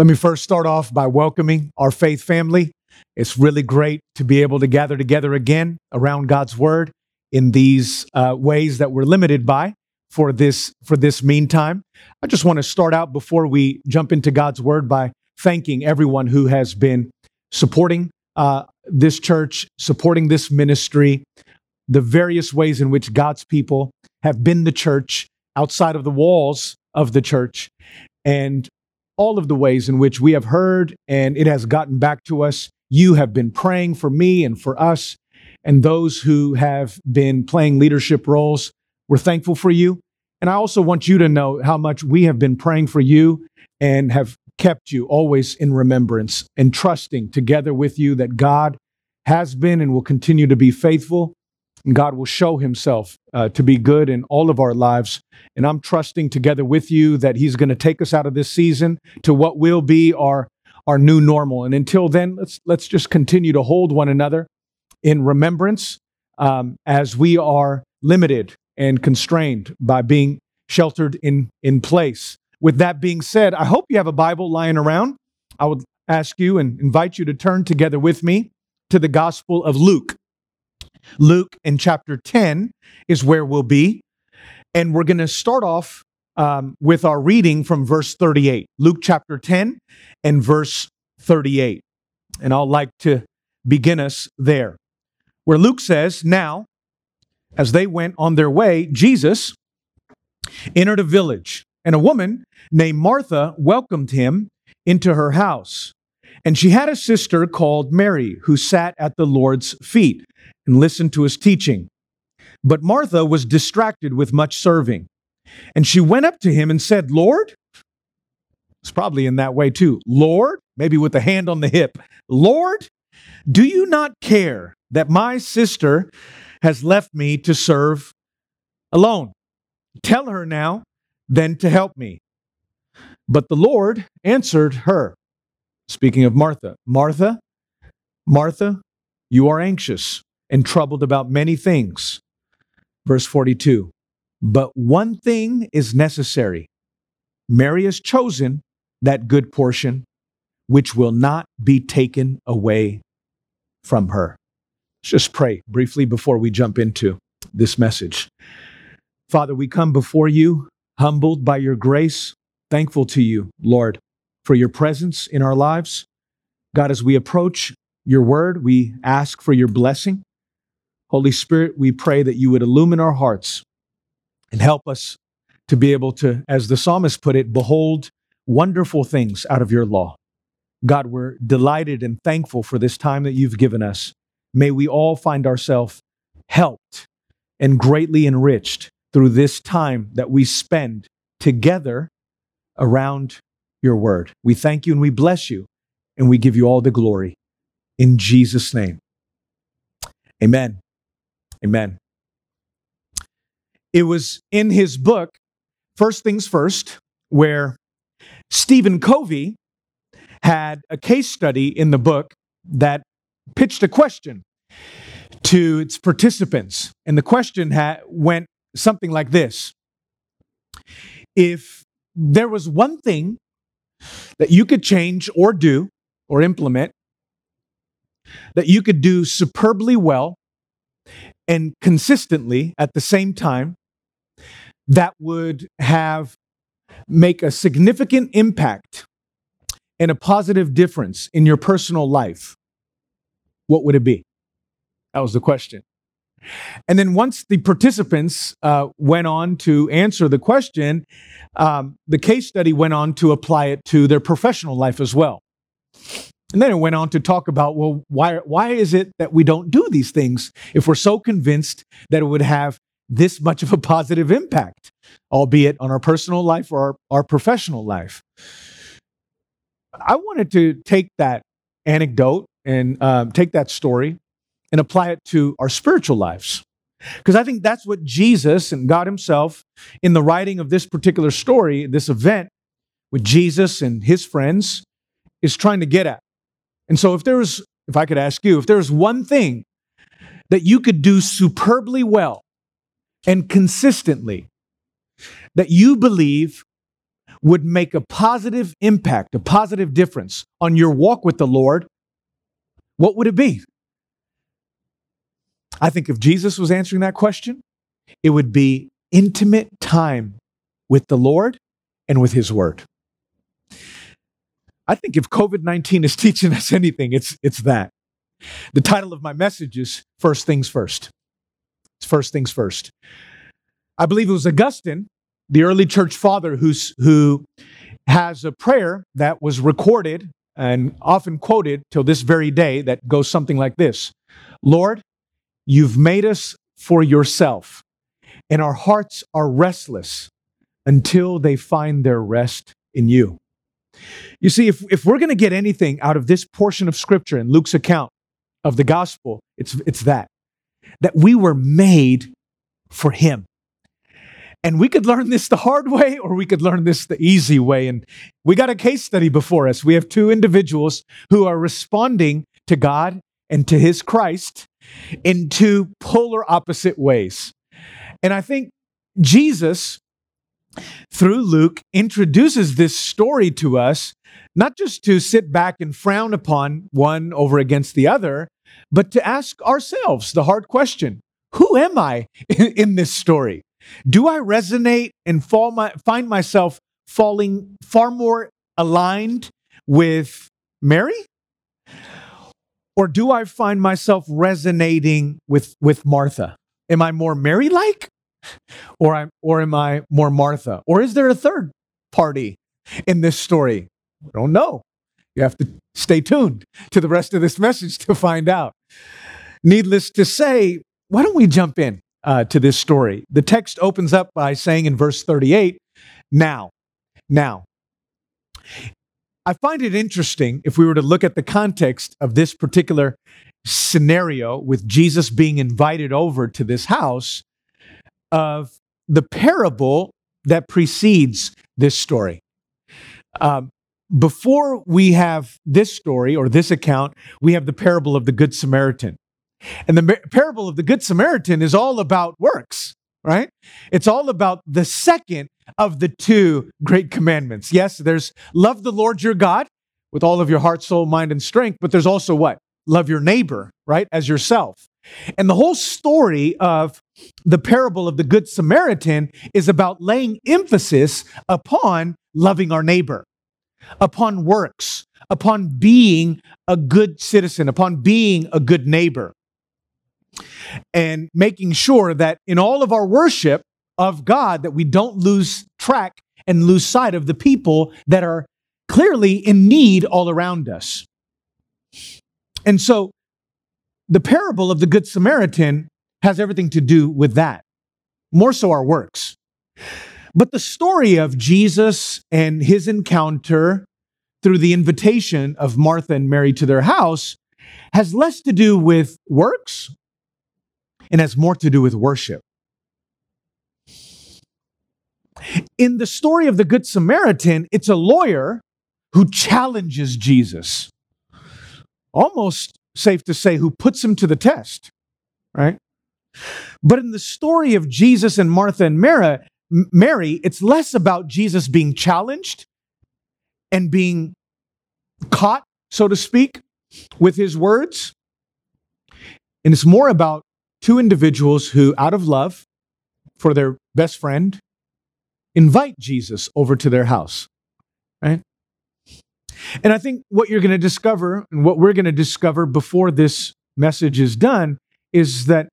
Let me first start off by welcoming our faith family. It's really great to be able to gather together again around God's word in these uh, ways that we're limited by for this for this meantime. I just want to start out before we jump into God's word by thanking everyone who has been supporting uh, this church, supporting this ministry, the various ways in which God's people have been the church outside of the walls of the church, and all of the ways in which we have heard and it has gotten back to us. You have been praying for me and for us, and those who have been playing leadership roles. We're thankful for you. And I also want you to know how much we have been praying for you and have kept you always in remembrance and trusting together with you that God has been and will continue to be faithful. God will show himself uh, to be good in all of our lives. And I'm trusting together with you that he's going to take us out of this season to what will be our, our new normal. And until then, let's, let's just continue to hold one another in remembrance um, as we are limited and constrained by being sheltered in, in place. With that being said, I hope you have a Bible lying around. I would ask you and invite you to turn together with me to the Gospel of Luke. Luke in chapter 10 is where we'll be. And we're going to start off um, with our reading from verse 38. Luke chapter 10 and verse 38. And I'll like to begin us there, where Luke says, Now, as they went on their way, Jesus entered a village and a woman named Martha welcomed him into her house. And she had a sister called Mary who sat at the Lord's feet and listened to his teaching. But Martha was distracted with much serving. And she went up to him and said, Lord, it's probably in that way too. Lord, maybe with a hand on the hip, Lord, do you not care that my sister has left me to serve alone? Tell her now then to help me. But the Lord answered her, speaking of Martha, Martha, Martha, you are anxious and troubled about many things. Verse 42 But one thing is necessary. Mary has chosen that good portion which will not be taken away from her. Let's just pray briefly before we jump into this message. Father, we come before you humbled by your grace, thankful to you, Lord, for your presence in our lives. God, as we approach your word, we ask for your blessing. Holy Spirit, we pray that you would illumine our hearts and help us to be able to, as the psalmist put it, behold wonderful things out of your law. God, we're delighted and thankful for this time that you've given us. May we all find ourselves helped and greatly enriched through this time that we spend together around your word. We thank you and we bless you and we give you all the glory. In Jesus' name. Amen. Amen. It was in his book, First Things First, where Stephen Covey had a case study in the book that pitched a question to its participants. And the question went something like this If there was one thing that you could change or do or implement that you could do superbly well and consistently at the same time that would have make a significant impact and a positive difference in your personal life what would it be that was the question and then once the participants uh, went on to answer the question, um, the case study went on to apply it to their professional life as well. And then it went on to talk about, well, why, why is it that we don't do these things if we're so convinced that it would have this much of a positive impact, albeit on our personal life or our, our professional life? I wanted to take that anecdote and um, take that story and apply it to our spiritual lives. Because I think that's what Jesus and God Himself, in the writing of this particular story, this event with Jesus and His friends, is trying to get at. And so, if there was, if I could ask you, if there was one thing that you could do superbly well and consistently, that you believe would make a positive impact, a positive difference on your walk with the Lord, what would it be? I think if Jesus was answering that question, it would be intimate time with the Lord and with His Word. I think if COVID 19 is teaching us anything, it's, it's that. The title of my message is First Things First. It's First Things First. I believe it was Augustine, the early church father, who's, who has a prayer that was recorded and often quoted till this very day that goes something like this Lord, you've made us for yourself, and our hearts are restless until they find their rest in you. You see, if, if we're going to get anything out of this portion of scripture in Luke's account of the gospel, it's, it's that, that we were made for him. And we could learn this the hard way or we could learn this the easy way. And we got a case study before us. We have two individuals who are responding to God and to his Christ in two polar opposite ways. And I think Jesus, through Luke, introduces this story to us, not just to sit back and frown upon one over against the other, but to ask ourselves the hard question Who am I in this story? Do I resonate and my, find myself falling far more aligned with Mary? Or do I find myself resonating with, with Martha? Am I more Mary like? Or, I'm, or am I more Martha? Or is there a third party in this story? I don't know. You have to stay tuned to the rest of this message to find out. Needless to say, why don't we jump in uh, to this story? The text opens up by saying in verse 38, now, now. I find it interesting if we were to look at the context of this particular scenario with Jesus being invited over to this house of the parable that precedes this story. Um, before we have this story or this account, we have the parable of the Good Samaritan. And the parable of the Good Samaritan is all about works, right? It's all about the second of the two great commandments. Yes, there's love the Lord your God with all of your heart, soul, mind, and strength, but there's also what? Love your neighbor, right? As yourself. And the whole story of the parable of the Good Samaritan is about laying emphasis upon loving our neighbor, upon works, upon being a good citizen, upon being a good neighbor, and making sure that in all of our worship of God that we don't lose track and lose sight of the people that are clearly in need all around us. And so the parable of the Good Samaritan has everything to do with that, more so our works. But the story of Jesus and his encounter through the invitation of Martha and Mary to their house has less to do with works and has more to do with worship. In the story of the Good Samaritan, it's a lawyer who challenges Jesus. Almost safe to say, who puts him to the test, right? But in the story of Jesus and Martha and Mary, Mary, it's less about Jesus being challenged and being caught, so to speak, with his words. And it's more about two individuals who, out of love for their best friend, invite Jesus over to their house, right? And I think what you're going to discover and what we're going to discover before this message is done is that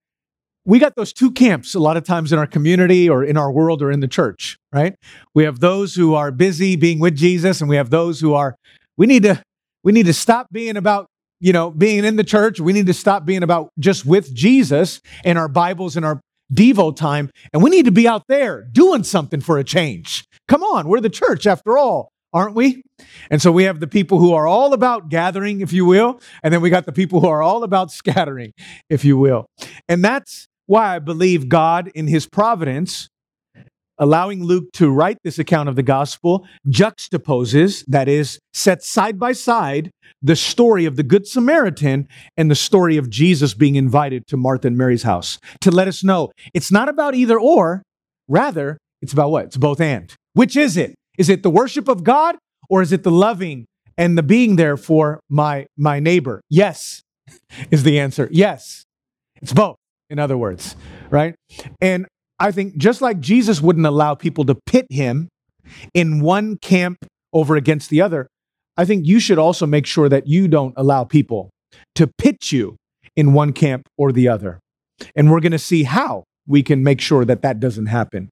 we got those two camps a lot of times in our community or in our world or in the church, right? We have those who are busy being with Jesus and we have those who are we need to we need to stop being about you know being in the church. We need to stop being about just with Jesus and our Bibles and our Devo time and we need to be out there doing something for a change. Come on, we're the church after all aren't we? And so we have the people who are all about gathering, if you will, and then we got the people who are all about scattering, if you will. And that's why I believe God, in his providence, allowing Luke to write this account of the gospel, juxtaposes, that is, sets side by side the story of the Good Samaritan and the story of Jesus being invited to Martha and Mary's house to let us know it's not about either or, rather, it's about what? It's both and. Which is it? Is it the worship of God or is it the loving and the being there for my my neighbor? Yes, is the answer. Yes. It's both, in other words, right? And I think just like Jesus wouldn't allow people to pit him in one camp over against the other, I think you should also make sure that you don't allow people to pit you in one camp or the other. And we're going to see how we can make sure that that doesn't happen.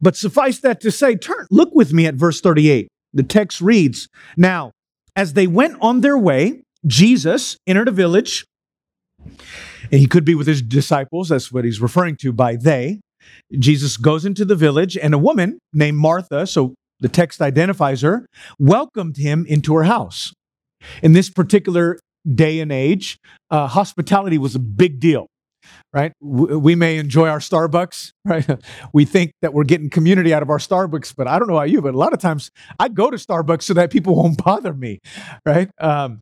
But suffice that to say, turn, look with me at verse 38. The text reads Now, as they went on their way, Jesus entered a village, and he could be with his disciples. That's what he's referring to by they. Jesus goes into the village, and a woman named Martha, so the text identifies her, welcomed him into her house. In this particular day and age, uh, hospitality was a big deal right? We may enjoy our Starbucks, right? We think that we're getting community out of our Starbucks, but I don't know about you, but a lot of times I go to Starbucks so that people won't bother me, right? Um,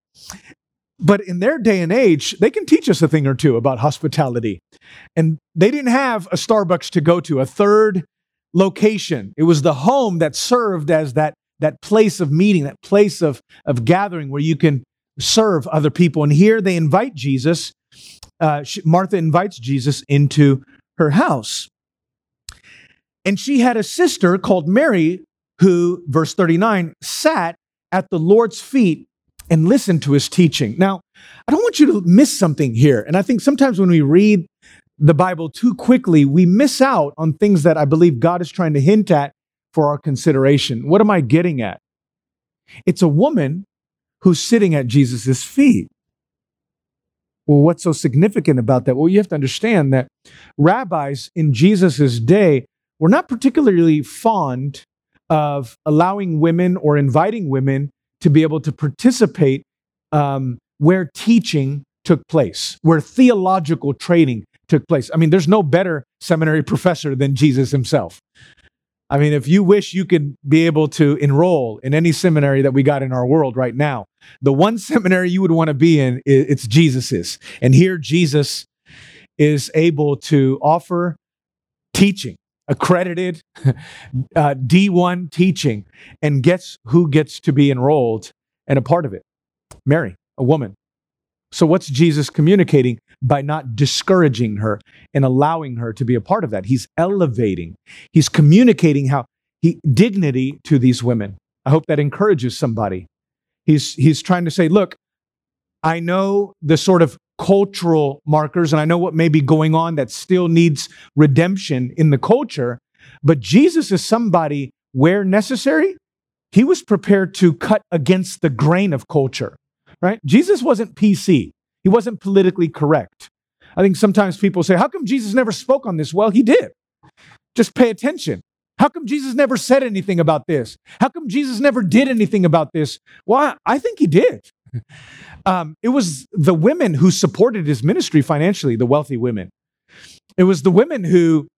but in their day and age, they can teach us a thing or two about hospitality. And they didn't have a Starbucks to go to, a third location. It was the home that served as that, that place of meeting, that place of, of gathering where you can serve other people. And here they invite Jesus uh, she, Martha invites Jesus into her house. And she had a sister called Mary who, verse 39, sat at the Lord's feet and listen to his teaching. Now, I don't want you to miss something here. And I think sometimes when we read the Bible too quickly, we miss out on things that I believe God is trying to hint at for our consideration. What am I getting at? It's a woman who's sitting at Jesus' feet. Well, what's so significant about that? Well, you have to understand that rabbis in Jesus' day were not particularly fond of allowing women or inviting women to be able to participate um, where teaching took place, where theological training took place. I mean, there's no better seminary professor than Jesus himself. I mean, if you wish you could be able to enroll in any seminary that we got in our world right now, the one seminary you would want to be in, it's Jesus's. And here Jesus is able to offer teaching, accredited uh, D1 teaching, and guess who gets to be enrolled and a part of it? Mary, a woman. So, what's Jesus communicating by not discouraging her and allowing her to be a part of that? He's elevating, he's communicating how he, dignity to these women. I hope that encourages somebody. He's, he's trying to say, look, I know the sort of cultural markers and I know what may be going on that still needs redemption in the culture, but Jesus is somebody where necessary, he was prepared to cut against the grain of culture right? Jesus wasn't PC, he wasn't politically correct. I think sometimes people say, How come Jesus never spoke on this? Well, he did. Just pay attention. How come Jesus never said anything about this? How come Jesus never did anything about this? Well, I think he did. Um, it was the women who supported his ministry financially, the wealthy women. It was the women who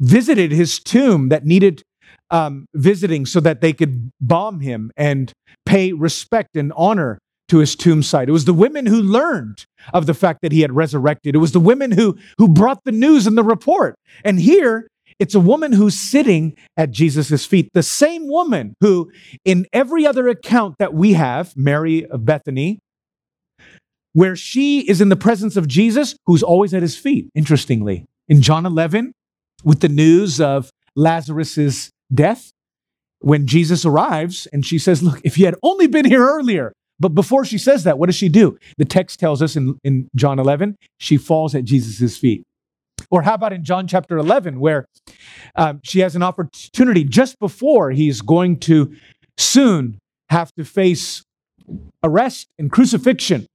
visited his tomb that needed um, visiting so that they could bomb him and pay respect and honor to his tomb site. It was the women who learned of the fact that he had resurrected. It was the women who, who brought the news and the report. And here, it's a woman who's sitting at Jesus' feet. The same woman who, in every other account that we have, Mary of Bethany, where she is in the presence of Jesus, who's always at his feet, interestingly. In John 11, with the news of Lazarus's death, when Jesus arrives and she says, Look, if you had only been here earlier, but before she says that, what does she do? The text tells us in, in John 11, she falls at Jesus' feet. Or how about in John chapter 11, where um, she has an opportunity just before he's going to soon have to face arrest and crucifixion?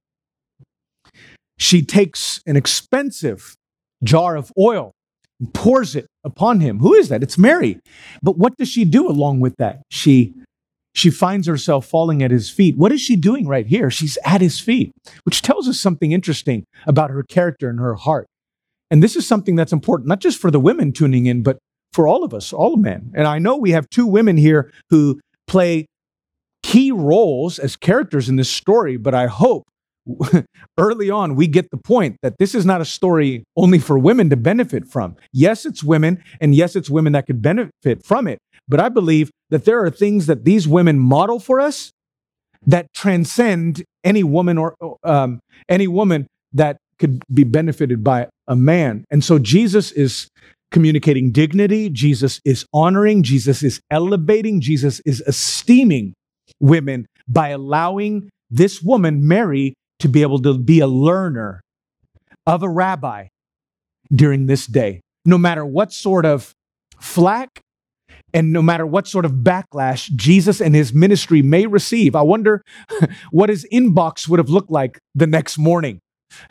She takes an expensive jar of oil and pours it upon him. Who is that? It's Mary. But what does she do along with that? She she finds herself falling at his feet. What is she doing right here? She's at his feet, which tells us something interesting about her character and her heart. And this is something that's important, not just for the women tuning in, but for all of us, all men. And I know we have two women here who play key roles as characters in this story, but I hope early on we get the point that this is not a story only for women to benefit from. Yes, it's women, and yes, it's women that could benefit from it, but I believe that there are things that these women model for us that transcend any woman or um, any woman that could be benefited by a man. And so Jesus is communicating dignity, Jesus is honoring, Jesus is elevating, Jesus is esteeming women by allowing this woman, Mary, to be able to be a learner of a rabbi during this day. No matter what sort of flack and no matter what sort of backlash Jesus and his ministry may receive, I wonder what his inbox would have looked like the next morning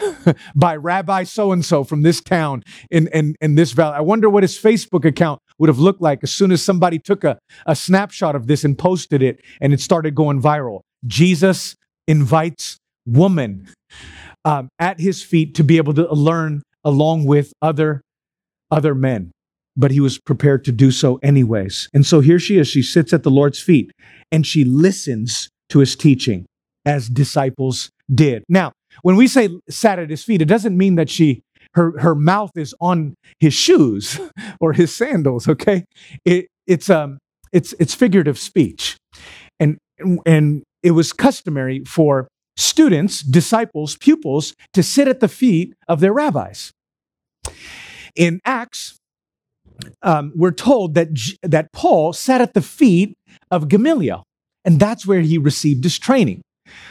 by Rabbi so and so from this town in, in, in this valley. I wonder what his Facebook account would have looked like as soon as somebody took a, a snapshot of this and posted it and it started going viral. Jesus invites woman um, at his feet to be able to learn along with other, other men but he was prepared to do so anyways. And so here she is. She sits at the Lord's feet and she listens to his teaching as disciples did. Now, when we say sat at his feet, it doesn't mean that she her her mouth is on his shoes or his sandals, okay? It, it's um it's it's figurative speech. And and it was customary for students, disciples, pupils to sit at the feet of their rabbis. In Acts um, we're told that, that Paul sat at the feet of Gamaliel, and that's where he received his training.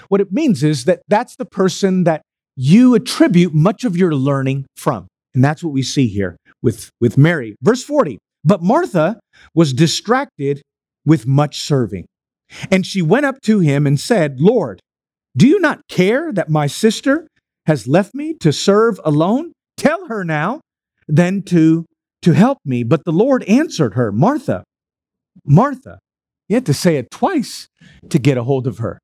What it means is that that's the person that you attribute much of your learning from. And that's what we see here with, with Mary. Verse 40 But Martha was distracted with much serving. And she went up to him and said, Lord, do you not care that my sister has left me to serve alone? Tell her now then to to help me. But the Lord answered her, Martha, Martha. You had to say it twice to get a hold of her.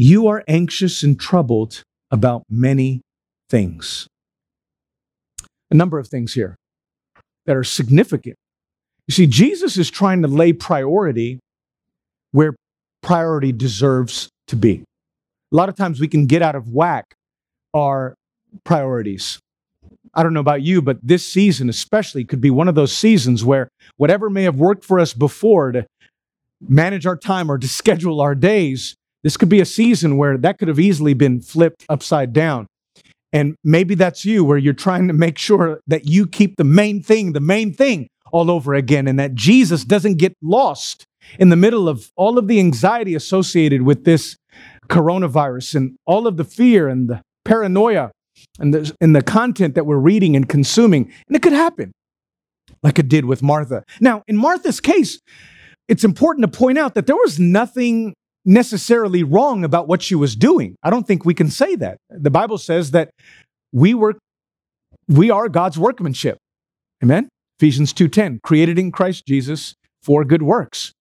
You are anxious and troubled about many things. A number of things here that are significant. You see, Jesus is trying to lay priority where priority deserves to be. A lot of times we can get out of whack our priorities. I don't know about you, but this season especially could be one of those seasons where whatever may have worked for us before to manage our time or to schedule our days, this could be a season where that could have easily been flipped upside down. And maybe that's you, where you're trying to make sure that you keep the main thing, the main thing all over again, and that Jesus doesn't get lost in the middle of all of the anxiety associated with this coronavirus and all of the fear and the paranoia and the, in the content that we're reading and consuming. And it could happen, like it did with Martha. Now, in Martha's case, it's important to point out that there was nothing necessarily wrong about what she was doing. I don't think we can say that. The Bible says that we were we are God's workmanship. Amen. Ephesians 2:10, created in Christ Jesus for good works.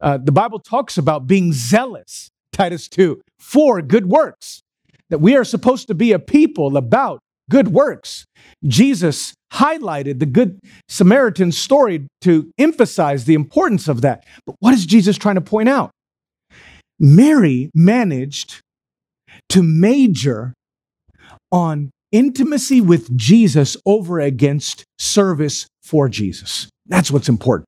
Uh, the Bible talks about being zealous, Titus 2, for good works that we are supposed to be a people about good works. Jesus highlighted the Good Samaritan story to emphasize the importance of that. But what is Jesus trying to point out? Mary managed to major on intimacy with Jesus over against service for Jesus. That's what's important.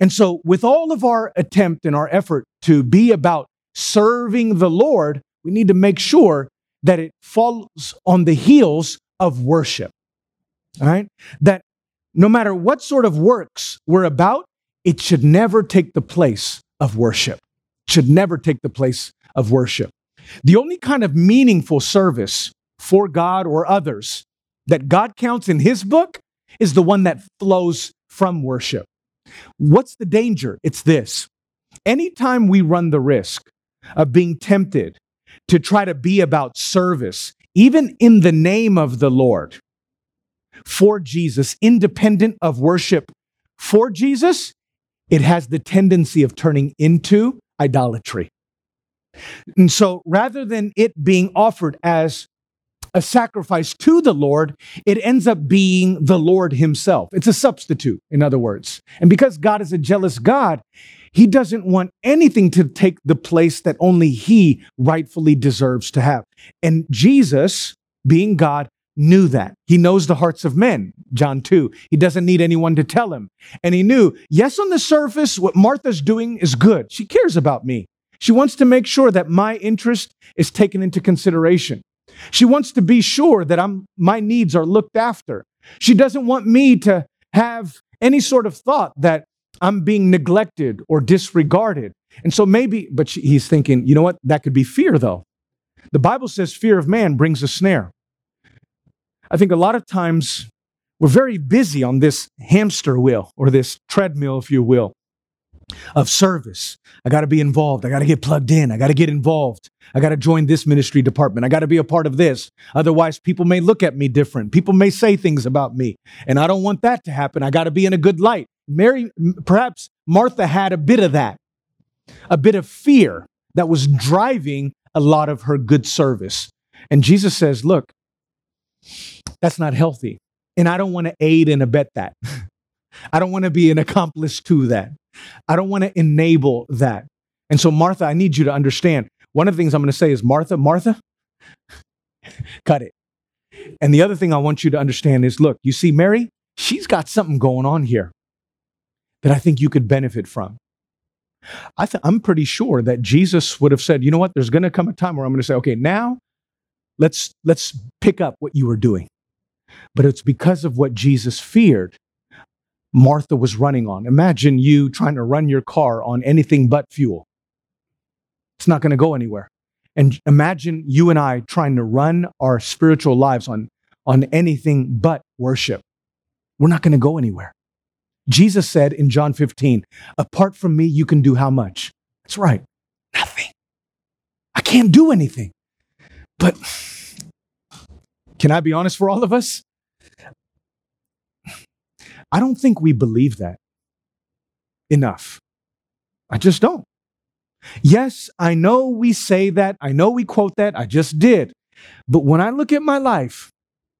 And so, with all of our attempt and our effort to be about serving the Lord, we need to make sure that it falls on the heels of worship. All right? That no matter what sort of works we're about, it should never take the place of worship. Should never take the place of worship. The only kind of meaningful service for God or others that God counts in His book is the one that flows from worship. What's the danger? It's this. Anytime we run the risk of being tempted to try to be about service, even in the name of the Lord, for Jesus, independent of worship for Jesus, it has the tendency of turning into idolatry. And so rather than it being offered as a sacrifice to the Lord, it ends up being the Lord Himself. It's a substitute, in other words. And because God is a jealous God, he doesn't want anything to take the place that only he rightfully deserves to have. And Jesus, being God, knew that. He knows the hearts of men, John 2. He doesn't need anyone to tell him. And he knew, yes, on the surface, what Martha's doing is good. She cares about me. She wants to make sure that my interest is taken into consideration. She wants to be sure that I'm, my needs are looked after. She doesn't want me to have any sort of thought that I'm being neglected or disregarded. And so maybe, but she, he's thinking, you know what? That could be fear, though. The Bible says fear of man brings a snare. I think a lot of times we're very busy on this hamster wheel or this treadmill, if you will, of service. I got to be involved. I got to get plugged in. I got to get involved. I got to join this ministry department. I got to be a part of this. Otherwise, people may look at me different. People may say things about me. And I don't want that to happen. I got to be in a good light. Mary, perhaps Martha had a bit of that, a bit of fear that was driving a lot of her good service. And Jesus says, Look, that's not healthy. And I don't want to aid and abet that. I don't want to be an accomplice to that. I don't want to enable that. And so, Martha, I need you to understand. One of the things I'm going to say is, Martha, Martha, cut it. And the other thing I want you to understand is look, you see, Mary, she's got something going on here that I think you could benefit from. I th- I'm pretty sure that Jesus would have said, you know what, there's going to come a time where I'm going to say, okay, now let's, let's pick up what you were doing. But it's because of what Jesus feared Martha was running on. Imagine you trying to run your car on anything but fuel. It's not going to go anywhere. And imagine you and I trying to run our spiritual lives on, on anything but worship. We're not going to go anywhere. Jesus said in John 15, apart from me, you can do how much? That's right, nothing. I can't do anything. But can I be honest for all of us? I don't think we believe that enough. I just don't. Yes, I know we say that. I know we quote that. I just did. But when I look at my life,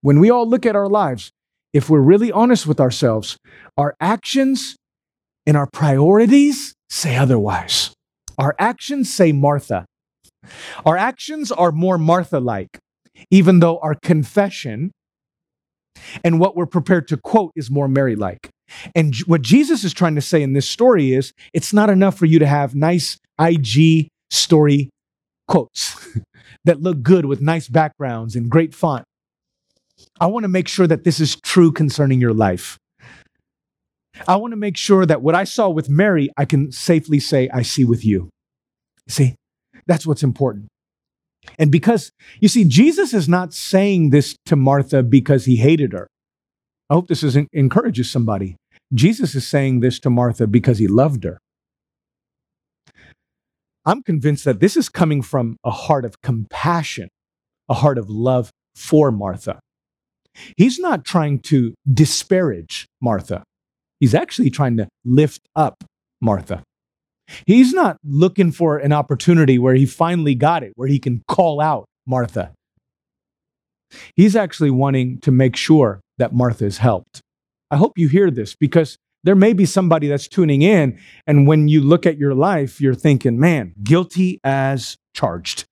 when we all look at our lives, if we're really honest with ourselves, our actions and our priorities say otherwise. Our actions say Martha. Our actions are more Martha like, even though our confession and what we're prepared to quote is more Mary like. And what Jesus is trying to say in this story is it's not enough for you to have nice IG story quotes that look good with nice backgrounds and great font. I want to make sure that this is true concerning your life. I want to make sure that what I saw with Mary, I can safely say I see with you. See, that's what's important. And because, you see, Jesus is not saying this to Martha because he hated her. I hope this is, encourages somebody. Jesus is saying this to Martha because he loved her. I'm convinced that this is coming from a heart of compassion, a heart of love for Martha. He's not trying to disparage Martha. He's actually trying to lift up Martha. He's not looking for an opportunity where he finally got it, where he can call out Martha. He's actually wanting to make sure that Martha is helped. I hope you hear this because there may be somebody that's tuning in, and when you look at your life, you're thinking, man, guilty as charged.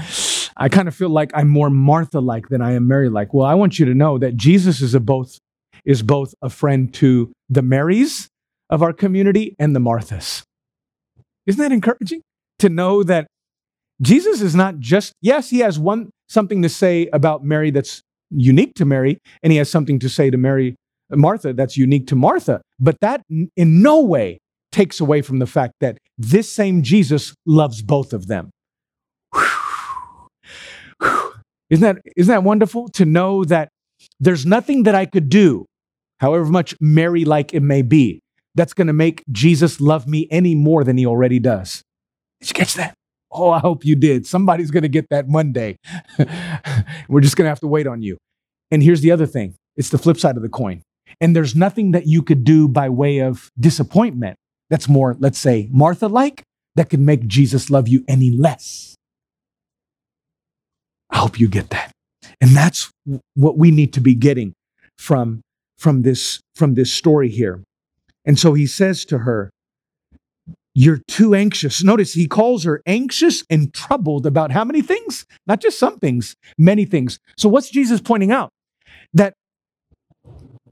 I kind of feel like I'm more Martha like than I am Mary like. Well, I want you to know that Jesus is a both is both a friend to the Marys of our community and the Marthas. Isn't that encouraging? To know that Jesus is not just, yes, he has one something to say about Mary that's unique to Mary, and he has something to say to Mary, Martha that's unique to Martha, but that in no way takes away from the fact that this same Jesus loves both of them. Isn't that, isn't that wonderful? To know that there's nothing that I could do, however much Mary like it may be, that's going to make Jesus love me any more than he already does. Did you catch that? Oh, I hope you did. Somebody's going to get that Monday. We're just going to have to wait on you. And here's the other thing it's the flip side of the coin. And there's nothing that you could do by way of disappointment that's more, let's say, Martha like, that could make Jesus love you any less. I hope you get that. And that's what we need to be getting from, from, this, from this story here. And so he says to her, You're too anxious. Notice he calls her anxious and troubled about how many things? Not just some things, many things. So what's Jesus pointing out? that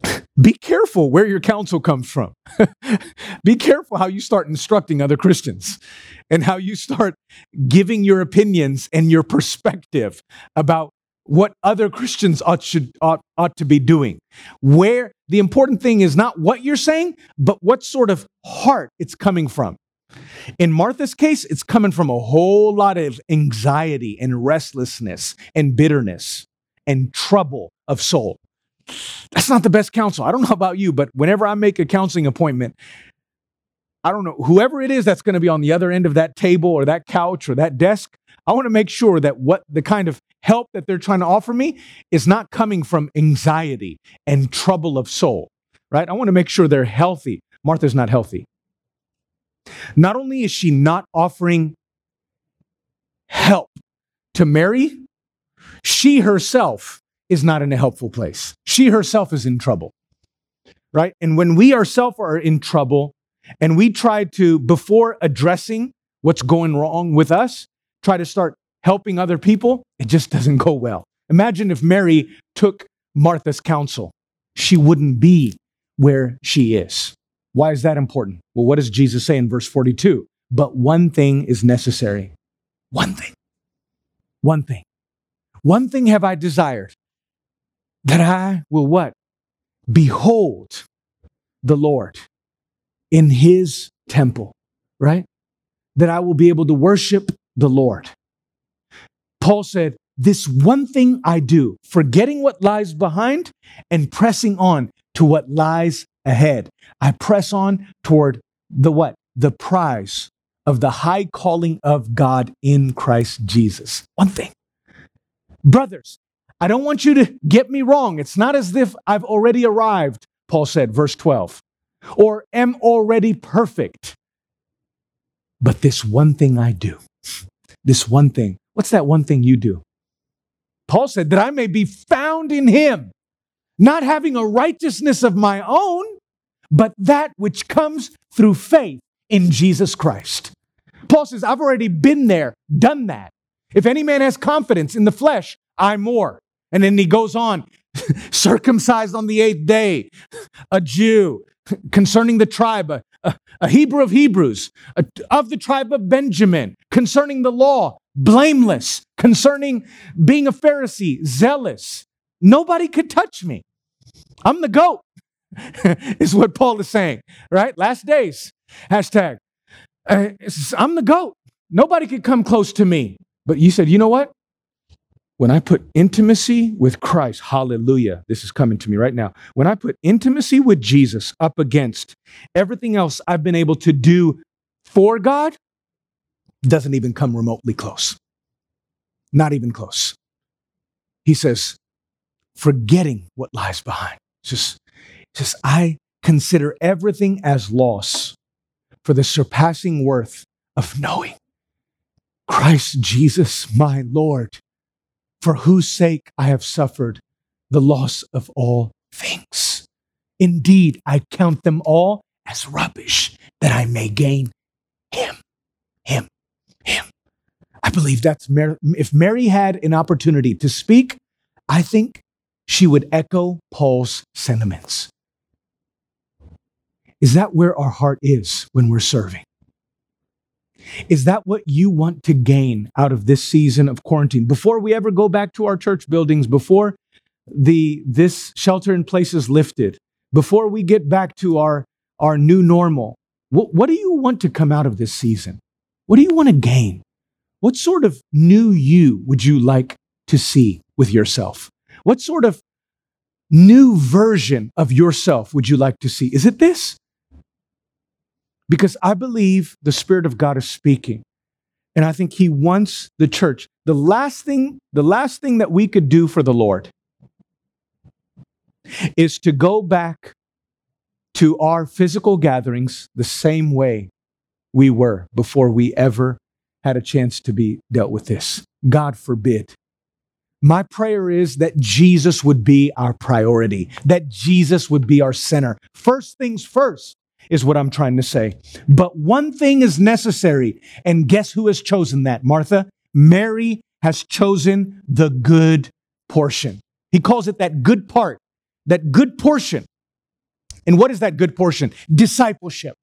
be careful where your counsel comes from. be careful how you start instructing other Christians and how you start giving your opinions and your perspective about what other Christians ought, should, ought, ought to be doing. Where the important thing is not what you're saying, but what sort of heart it's coming from. In Martha's case, it's coming from a whole lot of anxiety and restlessness and bitterness and trouble of soul. That's not the best counsel. I don't know about you, but whenever I make a counseling appointment, I don't know, whoever it is that's going to be on the other end of that table or that couch or that desk, I want to make sure that what the kind of help that they're trying to offer me is not coming from anxiety and trouble of soul, right? I want to make sure they're healthy. Martha's not healthy. Not only is she not offering help to Mary, she herself is not in a helpful place. She herself is in trouble, right? And when we ourselves are in trouble and we try to, before addressing what's going wrong with us, try to start helping other people, it just doesn't go well. Imagine if Mary took Martha's counsel, she wouldn't be where she is. Why is that important? Well, what does Jesus say in verse 42? But one thing is necessary. One thing. One thing. One thing have I desired that I will what? Behold the Lord in his temple, right? That I will be able to worship the Lord. Paul said, This one thing I do, forgetting what lies behind and pressing on to what lies ahead. I press on toward the what? The prize of the high calling of God in Christ Jesus. One thing. Brothers, I don't want you to get me wrong. It's not as if I've already arrived, Paul said, verse 12, or am already perfect. But this one thing I do, this one thing, what's that one thing you do? Paul said, that I may be found in him, not having a righteousness of my own, but that which comes through faith in Jesus Christ. Paul says, I've already been there, done that. If any man has confidence in the flesh, I'm more. And then he goes on, circumcised on the eighth day, a Jew, concerning the tribe, a, a Hebrew of Hebrews, a, of the tribe of Benjamin, concerning the law, blameless, concerning being a Pharisee, zealous. Nobody could touch me. I'm the goat, is what Paul is saying, right? Last days, hashtag. Uh, I'm the goat. Nobody could come close to me. But you said, you know what? When I put intimacy with Christ, hallelujah, this is coming to me right now. When I put intimacy with Jesus up against everything else I've been able to do for God, doesn't even come remotely close. Not even close. He says, forgetting what lies behind. Just, just I consider everything as loss for the surpassing worth of knowing Christ Jesus, my Lord for whose sake I have suffered the loss of all things. Indeed, I count them all as rubbish that I may gain him. I believe that's Mary. If Mary had an opportunity to speak, I think she would echo Paul's sentiments. Is that where our heart is when we're serving? Is that what you want to gain out of this season of quarantine? Before we ever go back to our church buildings, before the this shelter in place is lifted, before we get back to our, our new normal, what, what do you want to come out of this season? What do you want to gain? What sort of new you would you like to see with yourself? What sort of new version of yourself would you like to see? Is it this? because I believe the Spirit of God is speaking. And I think He wants the church. The last thing, the last thing that we could do for the Lord is to go back to our physical gatherings the same way we were before we ever had a chance to be dealt with this. God forbid. My prayer is that Jesus would be our priority, that Jesus would be our center. First things first is what I'm trying to say. But one thing is necessary. And guess who has chosen that? Martha? Mary has chosen the good portion. He calls it that good part, that good portion. And what is that good portion? Discipleship.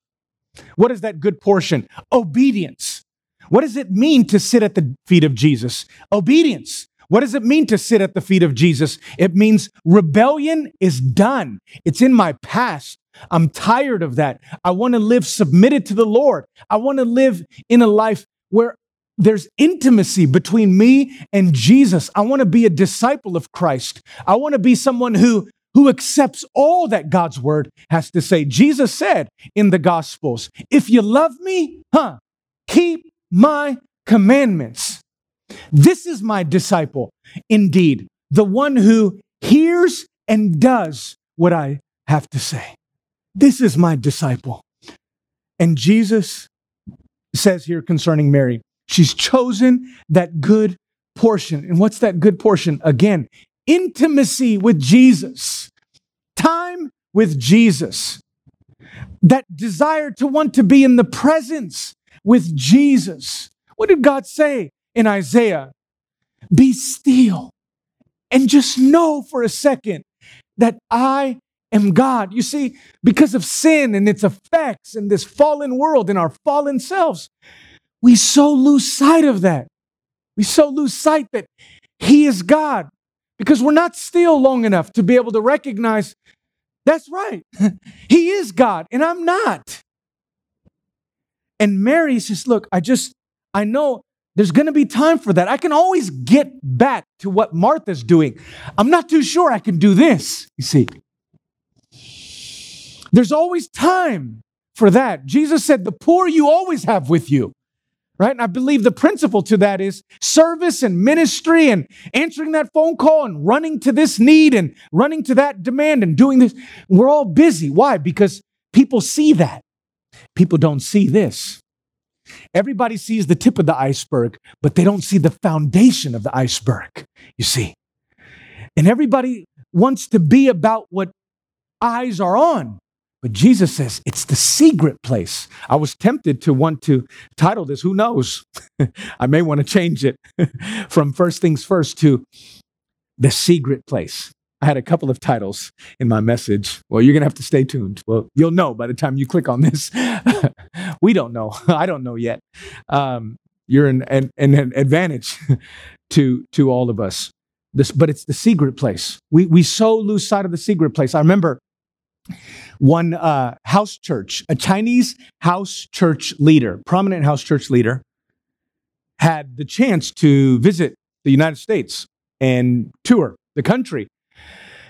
What is that good portion? Obedience. What does it mean to sit at the feet of Jesus? Obedience. What does it mean to sit at the feet of Jesus? It means rebellion is done. It's in my past. I'm tired of that. I want to live submitted to the Lord. I want to live in a life where there's intimacy between me and Jesus. I want to be a disciple of Christ. I want to be someone who who accepts all that God's word has to say. Jesus said in the gospels, if you love me, huh, keep my commandments. This is my disciple, indeed, the one who hears and does what I have to say. This is my disciple. And Jesus says here concerning Mary, she's chosen that good portion. And what's that good portion? Again, intimacy with Jesus, time with Jesus, that desire to want to be in the presence with Jesus. What did God say in Isaiah? Be still and just know for a second that I am God. You see, because of sin and its effects in this fallen world and our fallen selves, we so lose sight of that. We so lose sight that He is God because we're not still long enough to be able to recognize that's right. he is God and I'm not. And Mary says, Look, I just, I know there's going to be time for that. I can always get back to what Martha's doing. I'm not too sure I can do this, you see. There's always time for that. Jesus said, The poor you always have with you. Right? And I believe the principle to that is service and ministry and answering that phone call and running to this need and running to that demand and doing this. We're all busy. Why? Because people see that. People don't see this. Everybody sees the tip of the iceberg, but they don't see the foundation of the iceberg, you see. And everybody wants to be about what eyes are on. But Jesus says it's the secret place. I was tempted to want to title this, who knows? I may want to change it from first things first to the secret place. I had a couple of titles in my message. Well, you're going to have to stay tuned. Well, you'll know by the time you click on this. we don't know. I don't know yet. Um, you're an, an, an advantage to, to all of us. This, but it's the secret place. We, we so lose sight of the secret place. I remember one uh, house church, a Chinese house church leader, prominent house church leader, had the chance to visit the United States and tour the country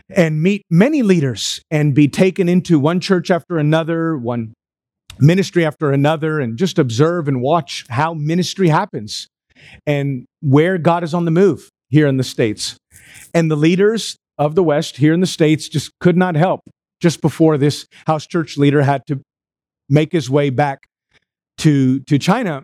and meet many leaders and be taken into one church after another, one ministry after another, and just observe and watch how ministry happens and where God is on the move here in the States. And the leaders of the West here in the States just could not help just before this house church leader had to make his way back to, to China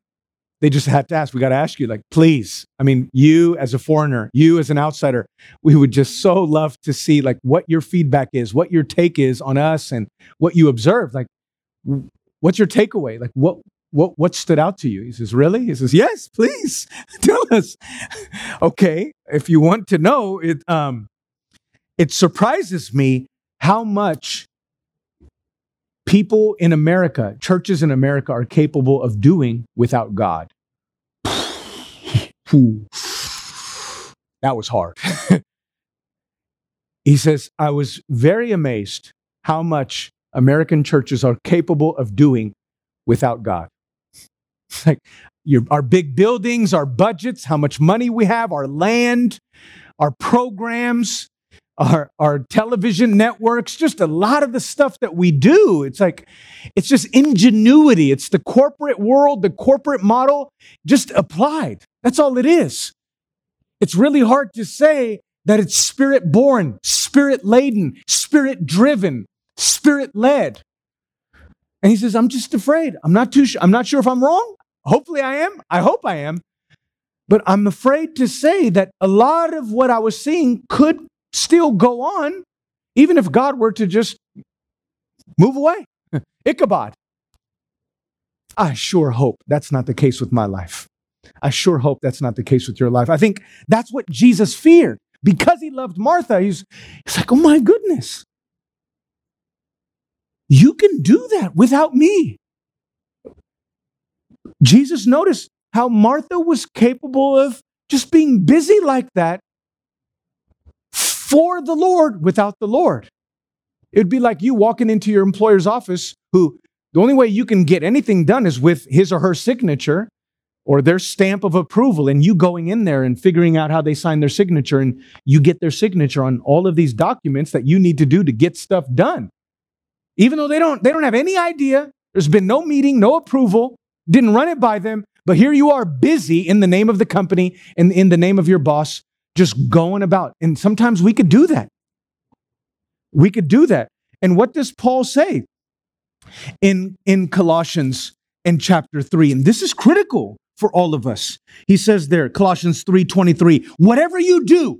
they just had to ask. We got to ask you, like, please. I mean, you as a foreigner, you as an outsider, we would just so love to see like what your feedback is, what your take is on us, and what you observed. Like, what's your takeaway? Like, what what what stood out to you? He says, really? He says, yes, please tell us. okay, if you want to know, it um, it surprises me how much people in America, churches in America, are capable of doing without God. that was hard. he says, I was very amazed how much American churches are capable of doing without God. Like your, our big buildings, our budgets, how much money we have, our land, our programs, our, our television networks, just a lot of the stuff that we do. It's like, it's just ingenuity. It's the corporate world, the corporate model just applied. That's all it is. It's really hard to say that it's spirit born, spirit laden, spirit driven, spirit led. And he says, I'm just afraid. I'm not too sure. I'm not sure if I'm wrong. Hopefully I am. I hope I am. But I'm afraid to say that a lot of what I was seeing could still go on, even if God were to just move away. Ichabod. I sure hope that's not the case with my life. I sure hope that's not the case with your life. I think that's what Jesus feared because he loved Martha, he's, he's like, oh my goodness. You can do that without me. Jesus noticed how Martha was capable of just being busy like that for the Lord without the Lord. It'd be like you walking into your employer's office who the only way you can get anything done is with his or her signature or their stamp of approval and you going in there and figuring out how they sign their signature and you get their signature on all of these documents that you need to do to get stuff done. Even though they don't they don't have any idea, there's been no meeting, no approval, didn't run it by them, but here you are busy in the name of the company and in the name of your boss just going about. And sometimes we could do that. We could do that. And what does Paul say in, in Colossians in chapter 3? And this is critical for all of us. He says there, Colossians 3:23, whatever you do,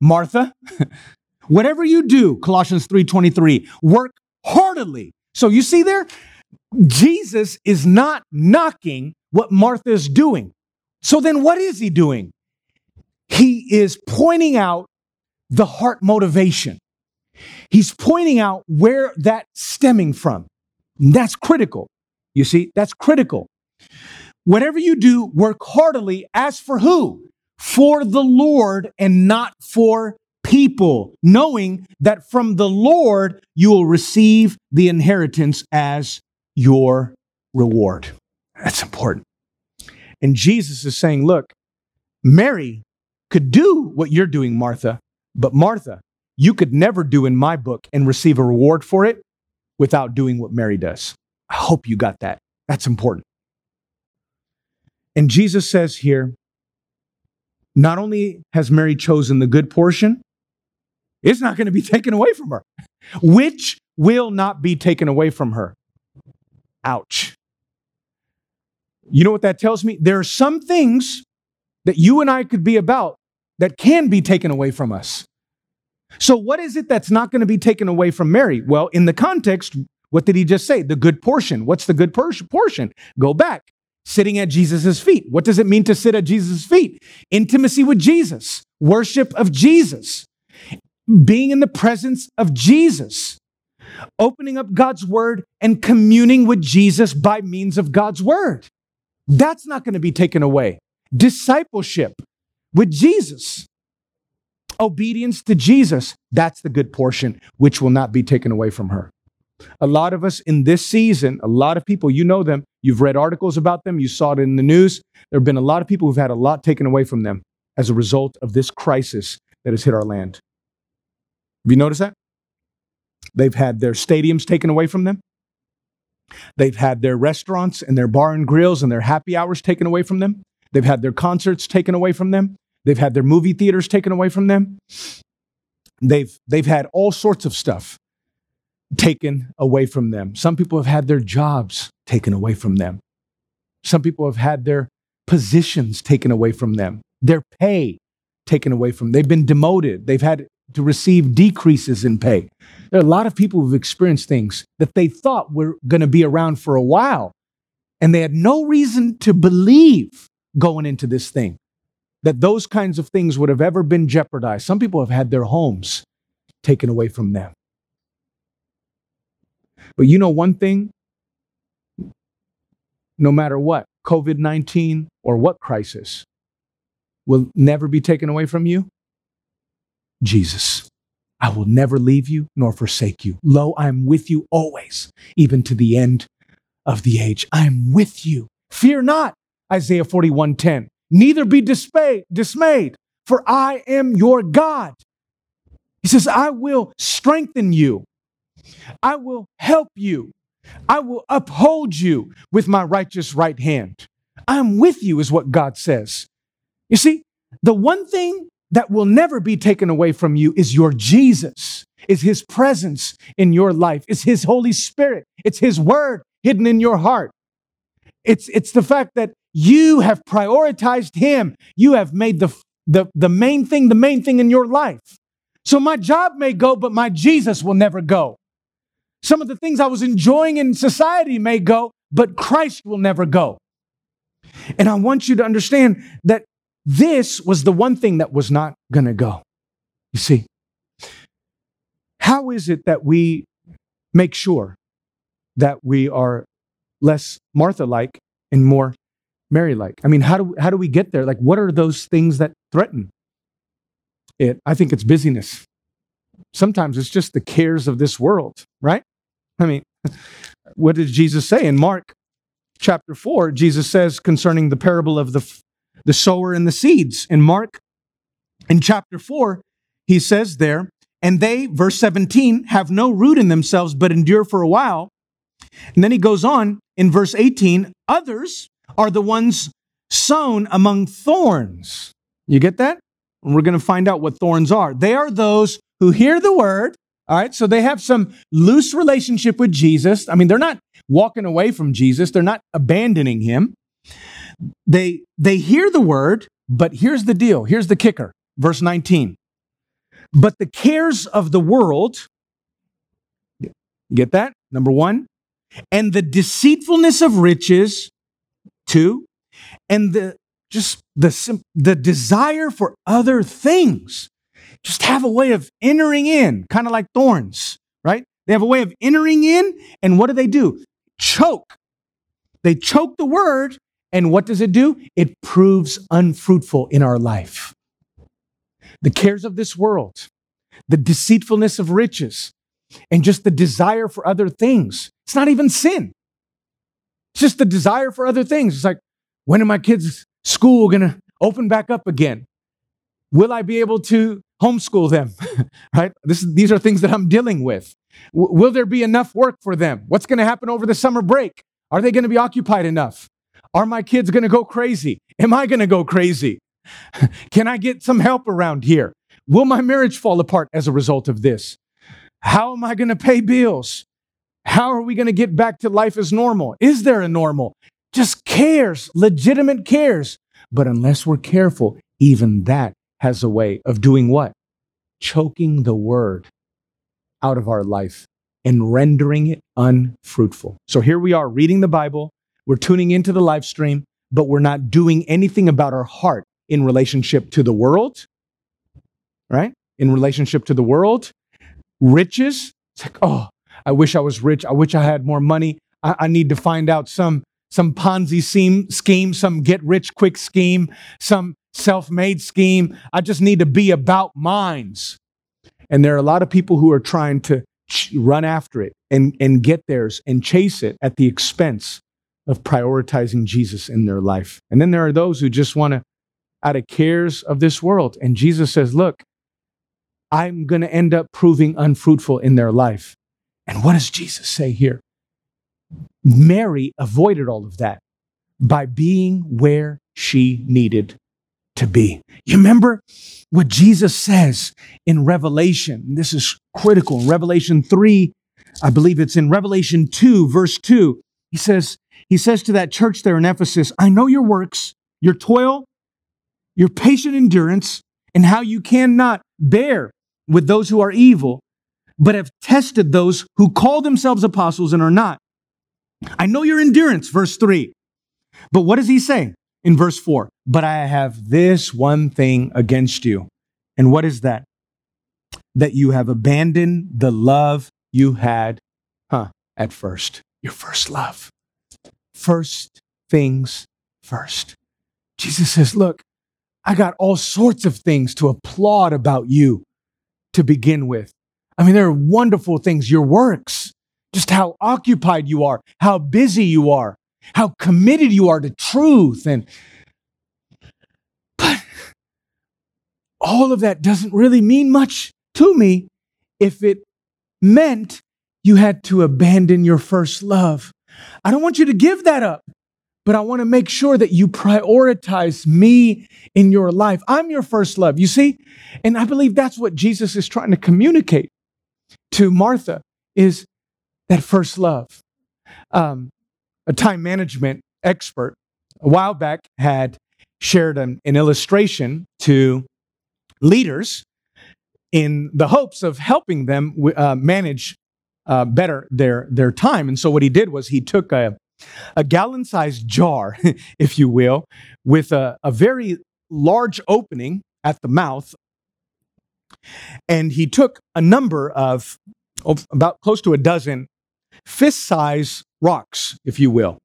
Martha, whatever you do, Colossians 3:23, work heartily. So you see there, Jesus is not knocking what Martha is doing. So then what is he doing? He is pointing out the heart motivation. He's pointing out where that's stemming from. That's critical. You see, that's critical. Whatever you do, work heartily as for who? For the Lord and not for people, knowing that from the Lord you will receive the inheritance as your reward. That's important. And Jesus is saying, look, Mary could do what you're doing, Martha, but Martha, you could never do in my book and receive a reward for it without doing what Mary does. I hope you got that. That's important. And Jesus says here, not only has Mary chosen the good portion, it's not going to be taken away from her, which will not be taken away from her. Ouch. You know what that tells me? There are some things that you and I could be about that can be taken away from us. So, what is it that's not going to be taken away from Mary? Well, in the context, what did he just say? The good portion. What's the good portion? Go back. Sitting at Jesus' feet. What does it mean to sit at Jesus' feet? Intimacy with Jesus, worship of Jesus, being in the presence of Jesus, opening up God's word and communing with Jesus by means of God's word. That's not going to be taken away. Discipleship with Jesus, obedience to Jesus, that's the good portion, which will not be taken away from her. A lot of us in this season, a lot of people, you know them, you've read articles about them, you saw it in the news. There have been a lot of people who've had a lot taken away from them as a result of this crisis that has hit our land. Have you noticed that? They've had their stadiums taken away from them. They've had their restaurants and their bar and grills and their happy hours taken away from them. They've had their concerts taken away from them. They've had their movie theaters taken away from them. They've, they've had all sorts of stuff taken away from them. Some people have had their jobs taken away from them. Some people have had their positions taken away from them, their pay taken away from them. They've been demoted. They've had to receive decreases in pay. There are a lot of people who've experienced things that they thought were going to be around for a while, and they had no reason to believe going into this thing that those kinds of things would have ever been jeopardized. Some people have had their homes taken away from them. But you know one thing? No matter what, COVID 19 or what crisis will never be taken away from you? Jesus. I will never leave you nor forsake you. Lo, I am with you always, even to the end of the age. I am with you. Fear not, Isaiah 41:10. Neither be dismayed, dismayed, for I am your God. He says, I will strengthen you. I will help you. I will uphold you with my righteous right hand. I'm with you, is what God says. You see, the one thing that will never be taken away from you is your Jesus, is his presence in your life, is his Holy Spirit, it's his word hidden in your heart. It's, it's the fact that you have prioritized him. You have made the, the, the main thing the main thing in your life. So my job may go, but my Jesus will never go. Some of the things I was enjoying in society may go, but Christ will never go. And I want you to understand that this was the one thing that was not going to go. You see, how is it that we make sure that we are less Martha like and more Mary like? I mean, how do, how do we get there? Like, what are those things that threaten it? I think it's busyness. Sometimes it's just the cares of this world, right? I mean, what did Jesus say in Mark chapter 4? Jesus says concerning the parable of the, the sower and the seeds. In Mark, in chapter 4, he says there, and they, verse 17, have no root in themselves, but endure for a while. And then he goes on in verse 18, others are the ones sown among thorns. You get that? And we're going to find out what thorns are. They are those who hear the word. All right. So they have some loose relationship with Jesus. I mean, they're not walking away from Jesus. They're not abandoning him. They, they hear the word, but here's the deal. Here's the kicker. Verse 19. But the cares of the world, get that? Number one. And the deceitfulness of riches, two. And the just the, the desire for other things just have a way of entering in, kind of like thorns, right? They have a way of entering in, and what do they do? Choke. They choke the word, and what does it do? It proves unfruitful in our life. The cares of this world, the deceitfulness of riches, and just the desire for other things. It's not even sin. It's just the desire for other things. It's like, when are my kids' school going to open back up again? Will I be able to homeschool them? right? This, these are things that I'm dealing with. W- will there be enough work for them? What's going to happen over the summer break? Are they going to be occupied enough? Are my kids going to go crazy? Am I going to go crazy? Can I get some help around here? Will my marriage fall apart as a result of this? How am I going to pay bills? How are we going to get back to life as normal? Is there a normal? Just cares, legitimate cares. But unless we're careful, even that has a way of doing what? Choking the word out of our life and rendering it unfruitful. So here we are reading the Bible, we're tuning into the live stream, but we're not doing anything about our heart in relationship to the world, right? In relationship to the world, riches. It's like, oh, I wish I was rich. I wish I had more money. I, I need to find out some some Ponzi scheme, scheme, some get rich quick scheme, some self made scheme. I just need to be about minds. And there are a lot of people who are trying to run after it and, and get theirs and chase it at the expense of prioritizing Jesus in their life. And then there are those who just want to, out of cares of this world. And Jesus says, Look, I'm going to end up proving unfruitful in their life. And what does Jesus say here? Mary avoided all of that by being where she needed to be. You remember what Jesus says in Revelation? This is critical. Revelation 3, I believe it's in Revelation 2, verse 2. He says, he says to that church there in Ephesus, I know your works, your toil, your patient endurance, and how you cannot bear with those who are evil, but have tested those who call themselves apostles and are not. I know your endurance, verse 3. But what does he say in verse 4? But I have this one thing against you. And what is that? That you have abandoned the love you had, huh, at first. Your first love. First things first. Jesus says, Look, I got all sorts of things to applaud about you to begin with. I mean, there are wonderful things, your works, just how occupied you are, how busy you are, how committed you are to truth. And but all of that doesn't really mean much to me if it meant you had to abandon your first love. I don't want you to give that up, but I want to make sure that you prioritize me in your life. I'm your first love, you see? And I believe that's what Jesus is trying to communicate to Martha is that first love. Um, a time management expert a while back had shared an, an illustration to leaders in the hopes of helping them uh, manage uh, better their, their time. And so what he did was he took a, a gallon sized jar, if you will, with a, a very large opening at the mouth And he took a number of, of about close to a dozen fist size rocks, if you will.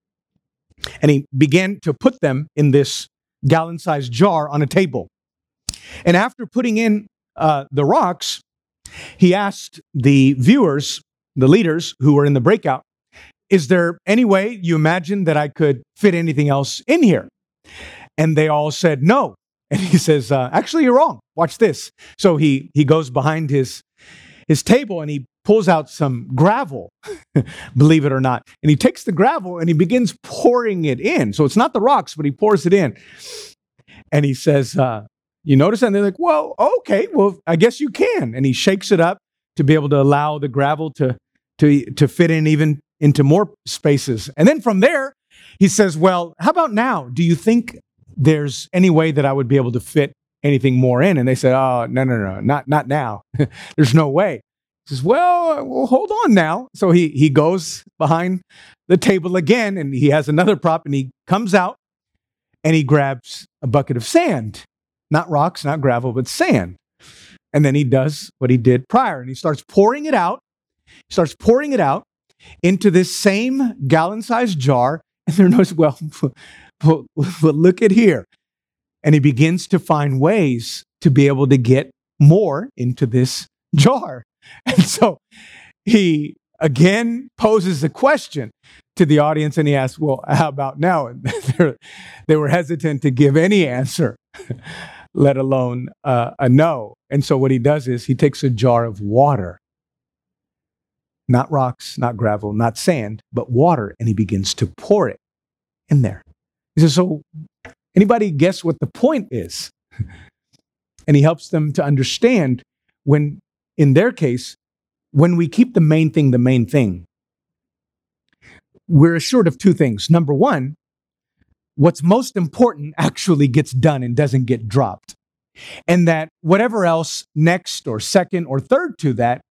And he began to put them in this gallon sized jar on a table. And after putting in uh, the rocks, he asked the viewers, the leaders who were in the breakout, is there any way you imagine that I could fit anything else in here? And they all said no. And he says, uh, actually, you're wrong. Watch this. So he, he goes behind his, his table and he pulls out some gravel, believe it or not. And he takes the gravel and he begins pouring it in. So it's not the rocks, but he pours it in. And he says, uh, You notice that? And they're like, Well, okay, well, I guess you can. And he shakes it up to be able to allow the gravel to, to, to fit in even into more spaces. And then from there, he says, Well, how about now? Do you think there's any way that I would be able to fit anything more in? And they said, Oh, no, no, no, not, not now. there's no way. He says, well, well, hold on now. So he, he goes behind the table again and he has another prop and he comes out and he grabs a bucket of sand. Not rocks, not gravel, but sand. And then he does what he did prior and he starts pouring it out. He starts pouring it out into this same gallon sized jar. And knows, well, well, look at here. And he begins to find ways to be able to get more into this jar. And so he again poses a question to the audience and he asks, Well, how about now? And they were hesitant to give any answer, let alone uh, a no. And so what he does is he takes a jar of water, not rocks, not gravel, not sand, but water, and he begins to pour it in there. He says, So anybody guess what the point is? and he helps them to understand when in their case, when we keep the main thing the main thing, we're assured of two things. Number one, what's most important actually gets done and doesn't get dropped. And that whatever else next or second or third to that,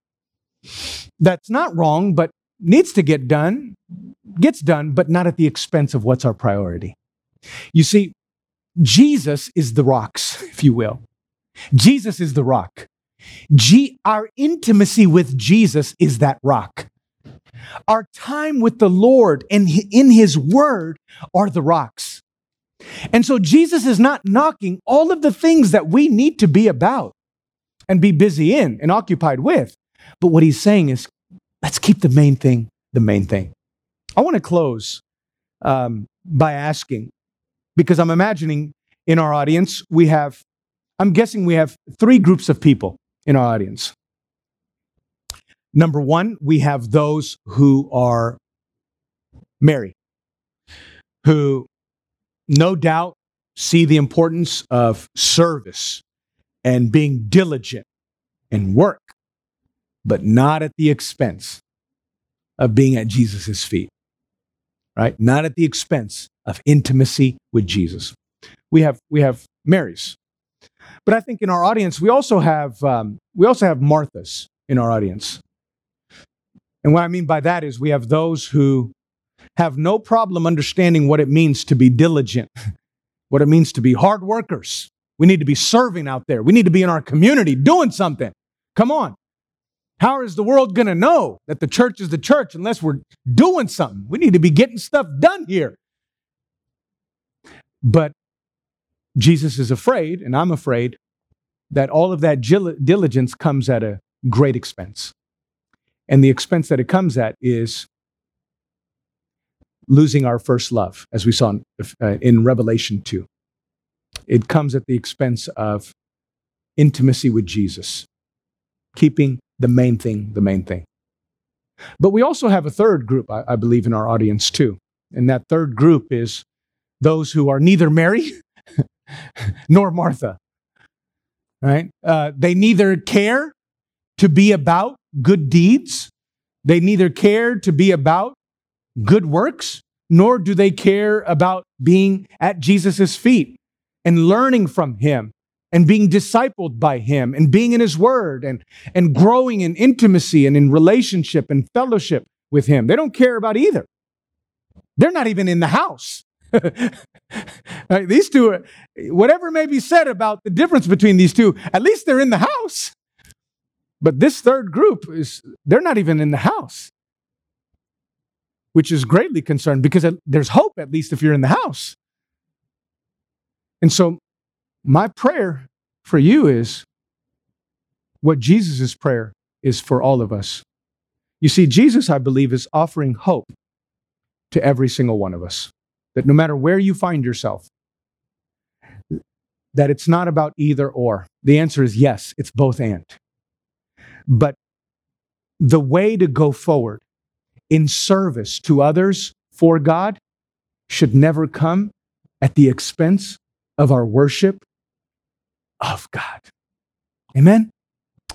that's not wrong, but needs to get done, gets done, but not at the expense of what's our priority. You see, Jesus is the rocks, if you will. Jesus is the rock. G- our intimacy with Jesus is that rock. Our time with the Lord and in His Word are the rocks. And so Jesus is not knocking all of the things that we need to be about and be busy in and occupied with. But what He's saying is, let's keep the main thing the main thing. I want to close um, by asking, because I'm imagining in our audience, we have, I'm guessing we have three groups of people in our audience. Number one, we have those who are married, who no doubt see the importance of service and being diligent and work, but not at the expense of being at Jesus' feet, right? Not at the expense of intimacy with Jesus. We have, we have Marys but I think in our audience, we also have, um, we also have Marthas in our audience. And what I mean by that is we have those who have no problem understanding what it means to be diligent, what it means to be hard workers. We need to be serving out there. We need to be in our community doing something. Come on. How is the world going to know that the church is the church unless we're doing something? We need to be getting stuff done here. But Jesus is afraid, and I'm afraid, that all of that diligence comes at a great expense. And the expense that it comes at is losing our first love, as we saw in, uh, in Revelation 2. It comes at the expense of intimacy with Jesus, keeping the main thing the main thing. But we also have a third group, I, I believe, in our audience too. And that third group is those who are neither Mary nor Martha. Right? Uh, they neither care to be about good deeds, they neither care to be about good works, nor do they care about being at Jesus' feet and learning from him and being discipled by him and being in his word and, and growing in intimacy and in relationship and fellowship with him. They don't care about either. They're not even in the house. right, these two, are, whatever may be said about the difference between these two, at least they're in the house. But this third group is, they're not even in the house, which is greatly concerned because there's hope, at least if you're in the house. And so, my prayer for you is what Jesus' prayer is for all of us. You see, Jesus, I believe, is offering hope to every single one of us. That no matter where you find yourself, that it's not about either or. The answer is yes, it's both and. But the way to go forward in service to others for God should never come at the expense of our worship of God. Amen?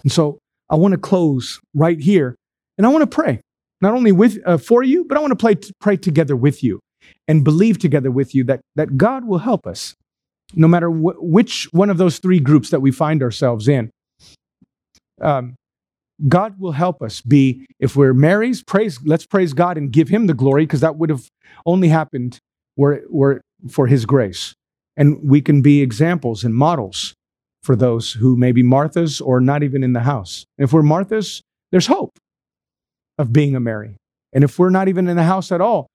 And so I want to close right here and I want to pray, not only with, uh, for you, but I want to pray, pray together with you and believe together with you that, that God will help us, no matter wh- which one of those three groups that we find ourselves in. Um, God will help us be, if we're Mary's, praise, let's praise God and give him the glory, because that would have only happened were, were for his grace. And we can be examples and models for those who may be Martha's or not even in the house. If we're Martha's, there's hope of being a Mary. And if we're not even in the house at all,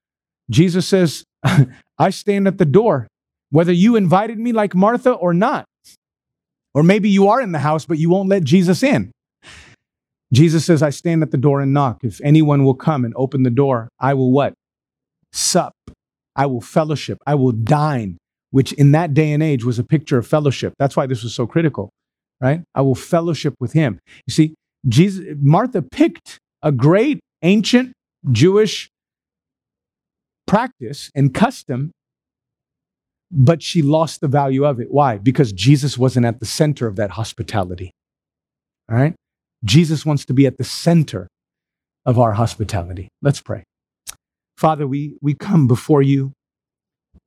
Jesus says, I stand at the door, whether you invited me like Martha or not. Or maybe you are in the house, but you won't let Jesus in. Jesus says, I stand at the door and knock. If anyone will come and open the door, I will what? Sup. I will fellowship. I will dine, which in that day and age was a picture of fellowship. That's why this was so critical, right? I will fellowship with him. You see, Jesus, Martha picked a great ancient Jewish practice and custom, but she lost the value of it. Why? Because Jesus wasn't at the center of that hospitality. All right? Jesus wants to be at the center of our hospitality. Let's pray. Father, we, we come before you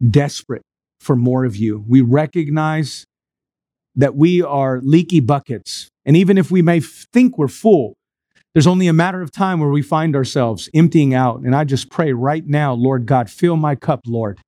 desperate for more of you. We recognize that we are leaky buckets. And even if we may think we're full, there's only a matter of time where we find ourselves emptying out. And I just pray right now, Lord God, fill my cup, Lord.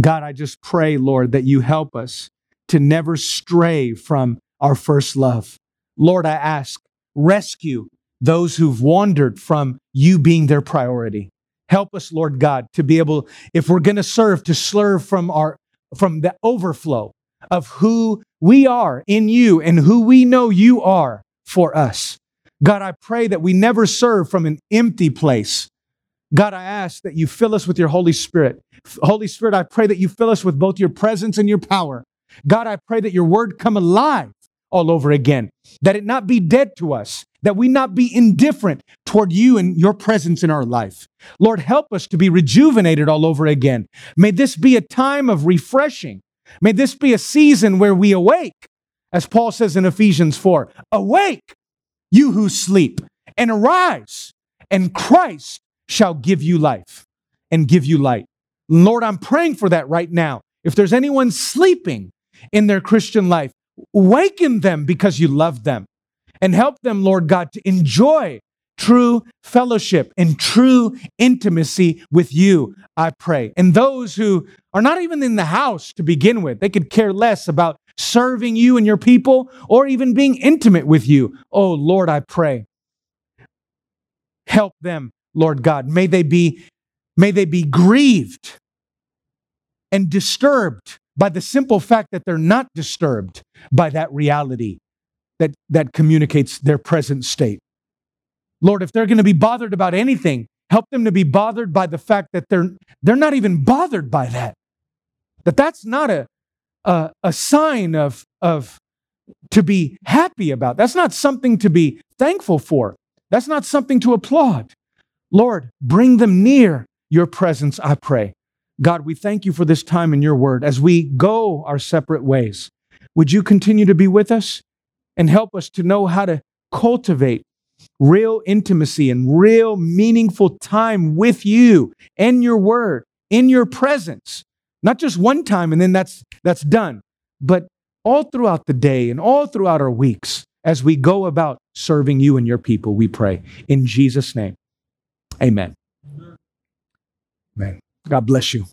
God, I just pray, Lord, that you help us to never stray from our first love. Lord, I ask, rescue those who've wandered from you being their priority. Help us, Lord God, to be able, if we're going to serve, to serve from our from the overflow of who we are in you and who we know you are for us. God, I pray that we never serve from an empty place. God, I ask that you fill us with your Holy Spirit. Holy Spirit, I pray that you fill us with both your presence and your power. God, I pray that your word come alive all over again, that it not be dead to us, that we not be indifferent toward you and your presence in our life. Lord, help us to be rejuvenated all over again. May this be a time of refreshing. May this be a season where we awake as Paul says in Ephesians 4 Awake, you who sleep, and arise, and Christ shall give you life and give you light. Lord, I'm praying for that right now. If there's anyone sleeping in their Christian life, waken them because you love them and help them, Lord God, to enjoy true fellowship and true intimacy with you, I pray. And those who are not even in the house to begin with, they could care less about serving you and your people, or even being intimate with you. Oh, Lord, I pray. Help them, Lord God. May they be, may they be grieved and disturbed by the simple fact that they're not disturbed by that reality that, that communicates their present state. Lord, if they're going to be bothered about anything, help them to be bothered by the fact that they're, they're not even bothered by that. That that's not a, a, a sign of, of to be happy about. That's not something to be thankful for. That's not something to applaud. Lord, bring them near your presence, I pray. God, we thank you for this time in your word. As we go our separate ways, would you continue to be with us and help us to know how to cultivate real intimacy and real meaningful time with you and your word in your presence not just one time and then that's that's done, but all throughout the day and all throughout our weeks as we go about serving you and your people, we pray. In Jesus' name. Amen. Amen. God bless you.